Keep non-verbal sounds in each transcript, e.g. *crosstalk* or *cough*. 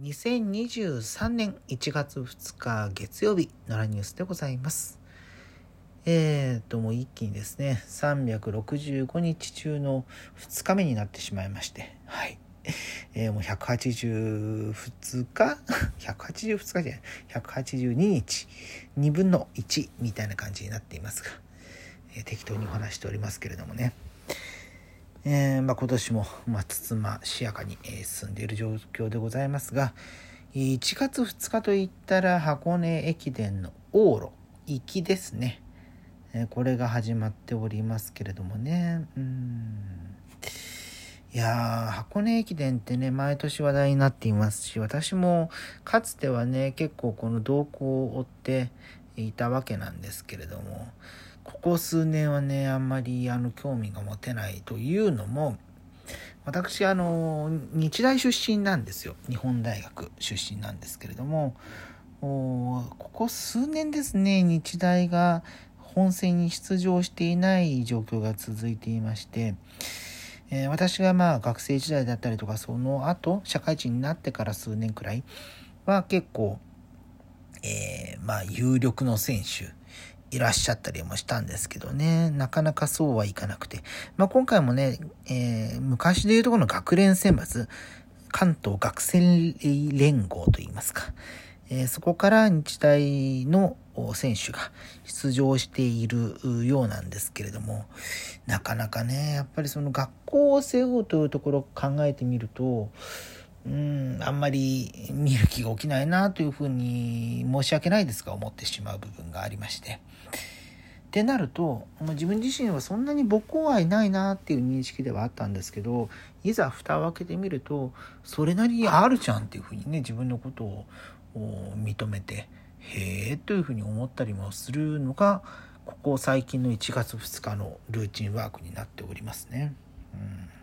2023年1月2日月曜日、のらニュースでございます。えーと、もう一気にですね、365日中の2日目になってしまいまして、はい。えーもう182日 *laughs* ?182 日じゃない。182日、2分の1みたいな感じになっていますが、えー適当にお話しておりますけれどもね。えーまあ、今年も、まあ、つつましやかに、えー進んでいる状況でございますが1月2日といったら箱根駅伝の往路行きですね、えーこれが始まっておりますけれどもね。うん。いやー箱根駅伝ってね毎年話題になっていますし私もかつてはね結構この動向を追っていたわけなんですけれどもここ数年はねあんまりあの興味が持てないというのも私あの日大出身なんですよ。日本大学出身なんですけれどもここ数年ですね日大が本戦に出場していない状況が続いていまして、えー私がまあ学生時代だったりとかその後社会人になってから数年くらいは結構、えーまあ有力の選手いらっしゃったりもしたんですけどね、なかなかそうはいかなくて。まあ、今回もね、えー昔でいうとこの学連選抜、関東学生連合といいますか、えーそこから日大の選手が出場しているようなんですけれども、なかなかね、やっぱりその学校を背負うというところを考えてみると、うん、あんまり見る気が起きないなというふうに申し訳ないですが思ってしまう部分がありまして。ってなるとまあ自分自身はそんなに母校愛ないなっていう認識ではあったんですけどいざ蓋を開けてみるとそれなりにあるじゃんっていうふうにね自分のことを認めてへえというふうに思ったりもするのがここ最近の1月2日のルーチンワークになっておりますね。うん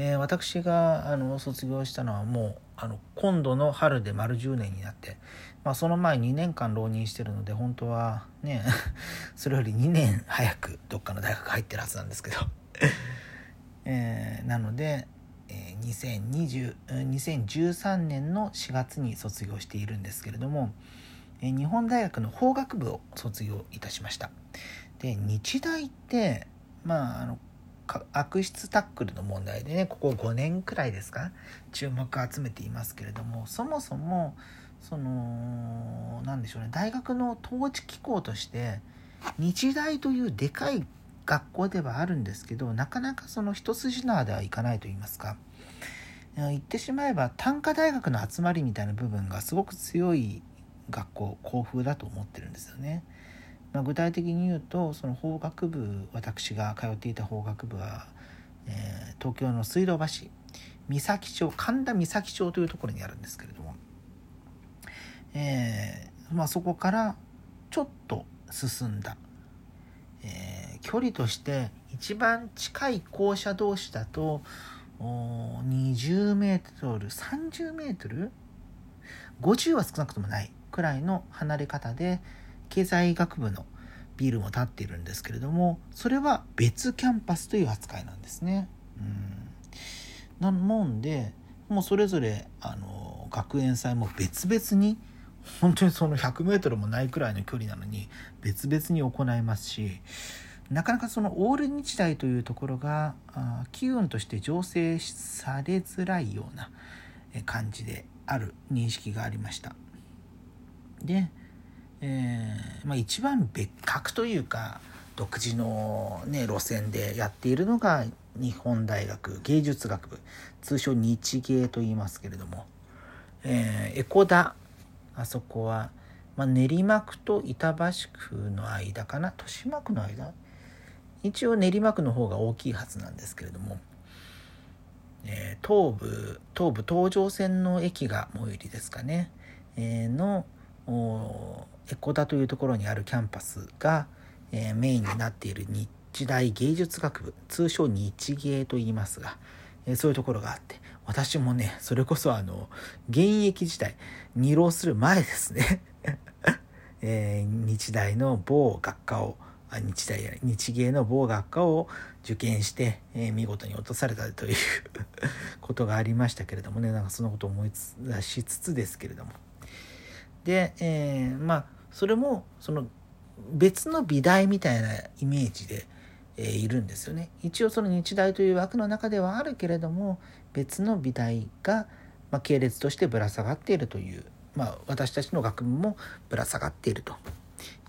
えー私があの卒業したのはもうあの今度の春で丸10年になって、まあ、その前2年間浪人してるので本当はね *laughs* それより2年早くどっかの大学入ってるはずなんですけど、*laughs* えーなので、えー2013年の4月に卒業しているんですけれども、えー日本大学の法学部を卒業いたしました。で日大ってまああの悪質タックルの問題でねここ5年くらいですか？注目を集めていますけれどもそもそもそのなんでしょうね大学の統治機構として日大というでかい学校ではあるんですけどなかなかその一筋縄ではいかないと言いますか言ってしまえば短科大学の集まりみたいな部分がすごく強い学校校風だと思ってるんですよね。まあ、具体的に言うとその法学部私が通っていた法学部は、えー東京の水道橋三崎町神田三崎町というところにあるんですけれども、えーまあ、そこからちょっと進んだ、えー距離として一番近い校舎同士だと20メートル30メートル？50は少なくともないくらいの離れ方で経済学部のビルも建っているんですけれどもそれは別キャンパスという扱いなんですね。うんなもんでもうそれぞれあの学園祭も別々に本当にその 100m もないくらいの距離なのに別々に行いますしなかなかそのオール日大というところがあ機運として醸成されづらいような感じである認識がありました。で、えーまあ、一番別格というか独自の、ね、路線でやっているのが日本大学芸術学部。通称日芸と言いますけれども、えー、江古田。あそこは、まあ、練馬区と板橋区の間かな。豊島区の間。一応練馬区の方が大きいはずなんですけれども、えー東部東部東上線の駅が最寄りですかね、えーの江古田というところにあるキャンパスが、えーメインになっている日大芸術学部通称日芸と言いますが、えーそういうところがあって私もねそれこそあの現役時代二浪する前ですね、*laughs* えー日大の某学科をあ日大や日芸の某学科を受験して、えー、見事に落とされたという *laughs* ことがありましたけれどもねなんかそのことを思い出しつつですけれども。で、えー、まあそれもその別の美大みたいなイメージで、えー、いるんですよね。一応その日大という枠の中ではあるけれども別の美大が、まあ、系列としてぶら下がっているという、まあ、私たちの学部もぶら下がっていると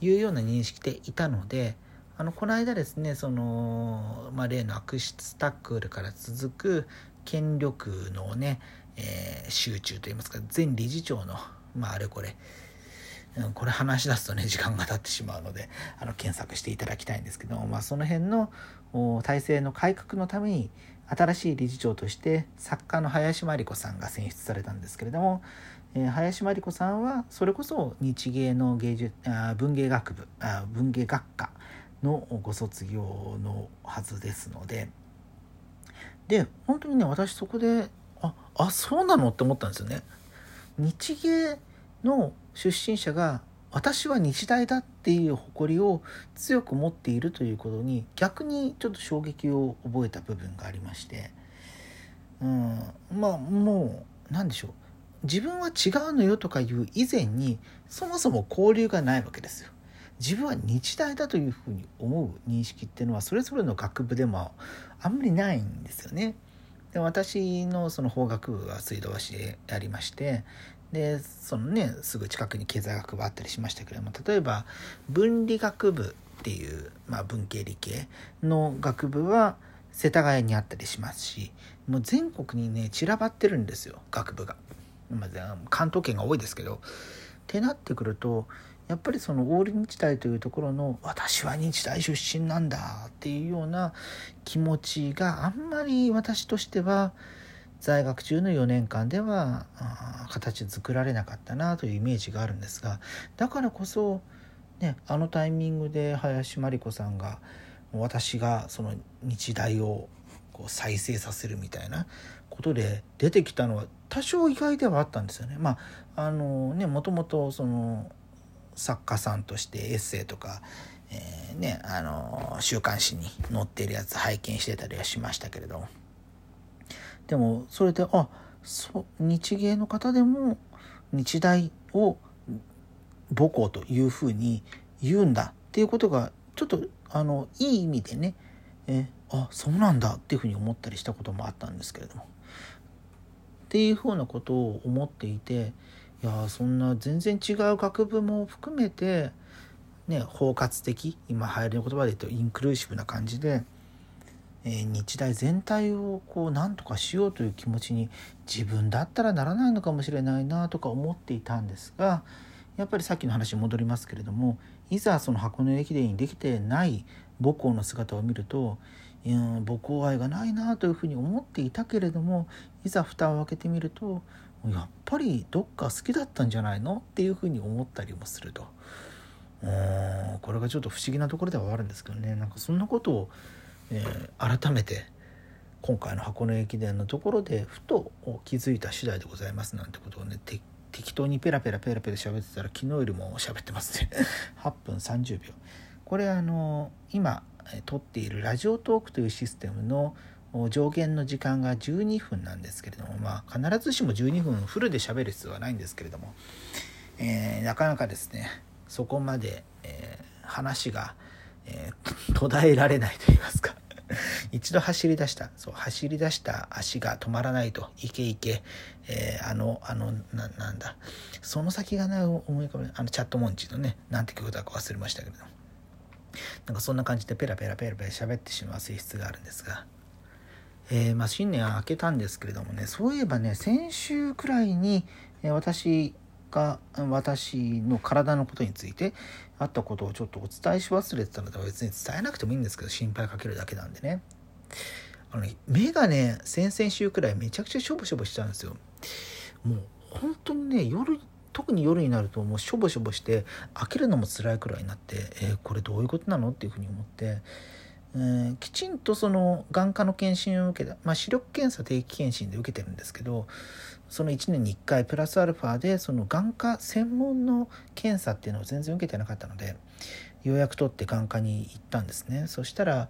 いうような認識でいたのであのこの間ですねその、まあ、例の悪質タックルから続く権力のね、えー、集中といいますか前理事長の、まあ、あれこれうんこれ話し出すとね時間が経ってしまうのであの検索していただきたいんですけど、まあ、その辺の体制の改革のために新しい理事長として作家の林真理子さんが選出されたんですけれども、えー、林真理子さんはそれこそ日芸の芸術あ文芸学部あ文芸学科のご卒業のはずですのでで本当にね私そこでああそうなの？って思ったんですよね。日芸の出身者が私は日大だっていう誇りを強く持っているということに逆にちょっと衝撃を覚えた部分がありまして、うん、まあもう何でしょう自分は違うのよとかいう以前にそもそも交流がないわけですよ。自分は日大だというふうに思う認識っていうのはそれぞれの学部でもあんまりないんですよね。で私のその法学部は水道橋でありましてでそのねすぐ近くに経済学部あったりしましたけれども例えば分理学部っていう、まあ、文系理系の学部は世田谷にあったりしますしもう全国にね散らばってるんですよ学部が。まあ、関東圏が多いですけど。ってなってくるとやっぱりそのオール日大というところの私は日大出身なんだっていうような気持ちがあんまり私としては在学中の4年間では形作られなかったなというイメージがあるんですがだからこそ、ね、あのタイミングで林真理子さんが私がその日大をこう再生させるみたいなことで出てきたのは多少意外ではあったんですよね。まああのねもともとその作家さんとしてエッセイとか、えー、ねあの週刊誌に載ってるやつ拝見してたりはしましたけれどもでもそれであそ日芸の方でも日大を母校というふうに言うんだっていうことがちょっとあのいい意味でね。えあそうなんだっていうふうに思ったりしたこともあったんですけれども。っていうふうなことを思っていていやそんな全然違う学部も含めてね包括的今流行りの言葉で言うとインクルーシブな感じで、え、日大全体をこう何とかしようという気持ちに自分だったらならないのかもしれないなとか思っていたんですがやっぱりさっきの話に戻りますけれどもいざその箱根駅伝にできてない母校の姿を見ると母校愛がないなというふうに思っていたけれどもいざ蓋を開けてみるとやっぱりどっか好きだったんじゃないのっていうふうに思ったりもすると。うんこれがちょっと不思議なところではあるんですけどね。なんかそんなことを、えー、改めて今回の箱根駅伝のところでふと気づいた次第でございますなんてことをね適当にペラペラペラペラ喋ってたら昨日よりも喋ってますね。*laughs* 8分30秒。これあの今撮っているラジオトークというシステムの上限の時間が12分なんですけれども、まあ、必ずしも12分フルで喋る必要はないんですけれども、えー、なかなかですねそこまで、えー、話が、えー、途絶えられないと言いますか。*laughs* 一度走り出した。そう走り出した足が止まらないと。いけいけ、えー、あのあのななんだ。その先がね思い浮かべあのチャットモンチのねなんて曲だか忘れましたけれども。なんかそんな感じでペラペラペラペラ喋ってしまう性質があるんですが、えー、まあ、新年明けたんですけれどもねそういえばね先週くらいに、え私が私の体のことについてあったことをちょっとお伝えし忘れてたので別に伝えなくてもいいんですけど心配かけるだけなんでね。あのね目がね先々週くらいめちゃくちゃしょぼしょぼしちゃうんですよ。もう本当にね夜特に夜になるともうしょぼしょぼして開けるのも辛いくらいになってえー、これどういうことなのっていうふうに思って、えー、きちんとその眼科の検診を受けた、まあ、視力検査定期検診で受けてるんですけどその1年に1回プラスアルファでその眼科専門の検査っていうのを全然受けてなかったので、ようやく取って眼科に行ったんですね。そしたら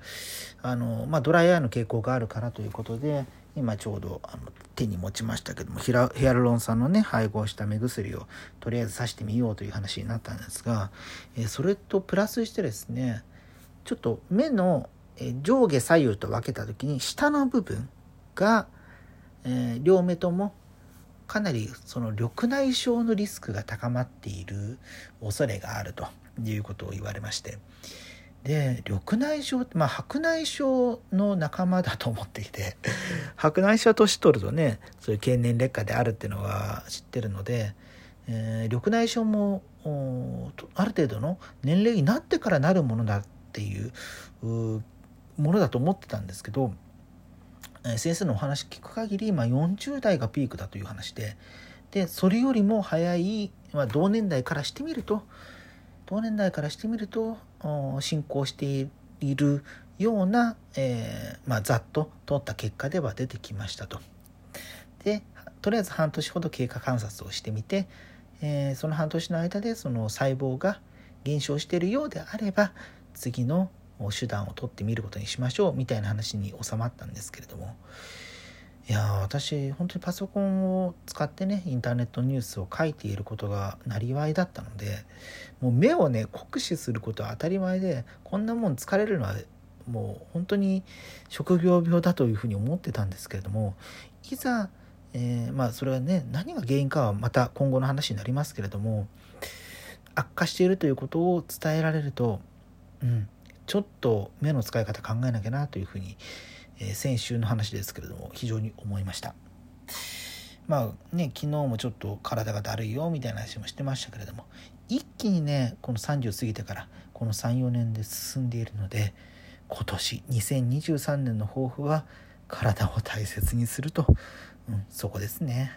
あの、まあ、ドライアイの傾向があるからということで今ちょうどあの手に持ちましたけどもヒアルロン酸のね配合した目薬をとりあえず刺してみようという話になったんですが、えそれとプラスしてですねちょっと目の上下左右と分けた時に下の部分が、えー、両目ともかなりその緑内障のリスクが高まっている恐れがあるということを言われまして。で緑内障ってまあ白内障の仲間だと思っていて *laughs* 白内障は年取るとねそういう経年劣化であるっていうのは知ってるので、えー、緑内障もある程度の年齢になってからなるものだっていうものだと思ってたんですけど先生のお話聞く限り、まあ、40代がピークだという話ででそれよりも早い、まあ、同年代からしてみると同年代からしてみると進行しているような、えー、まあ、ざっと取った結果では出てきましたと。でとりあえず半年ほど経過観察をしてみて、えー、その半年の間でその細胞が減少しているようであれば次の手段を取ってみることにしましょうみたいな話に収まったんですけれども。いや私本当にパソコンを使ってねインターネットニュースを書いていることがなりわいだったのでもう目をね酷使することは当たり前でこんなもん疲れるのはもう本当に職業病だというふうに思ってたんですけれどもいざ、えー、まあそれはね何が原因かはまた今後の話になりますけれども悪化しているということを伝えられるとうんちょっと目の使い方考えなきゃなというふうにえー、先週の話ですけれども非常に思いましたまあね昨日もちょっと体がだるいよみたいな話もしてましたけれども一気にねこの30過ぎてからこの34年で進んでいるので今年2023年の抱負は体を大切にすると、うん、そこですね。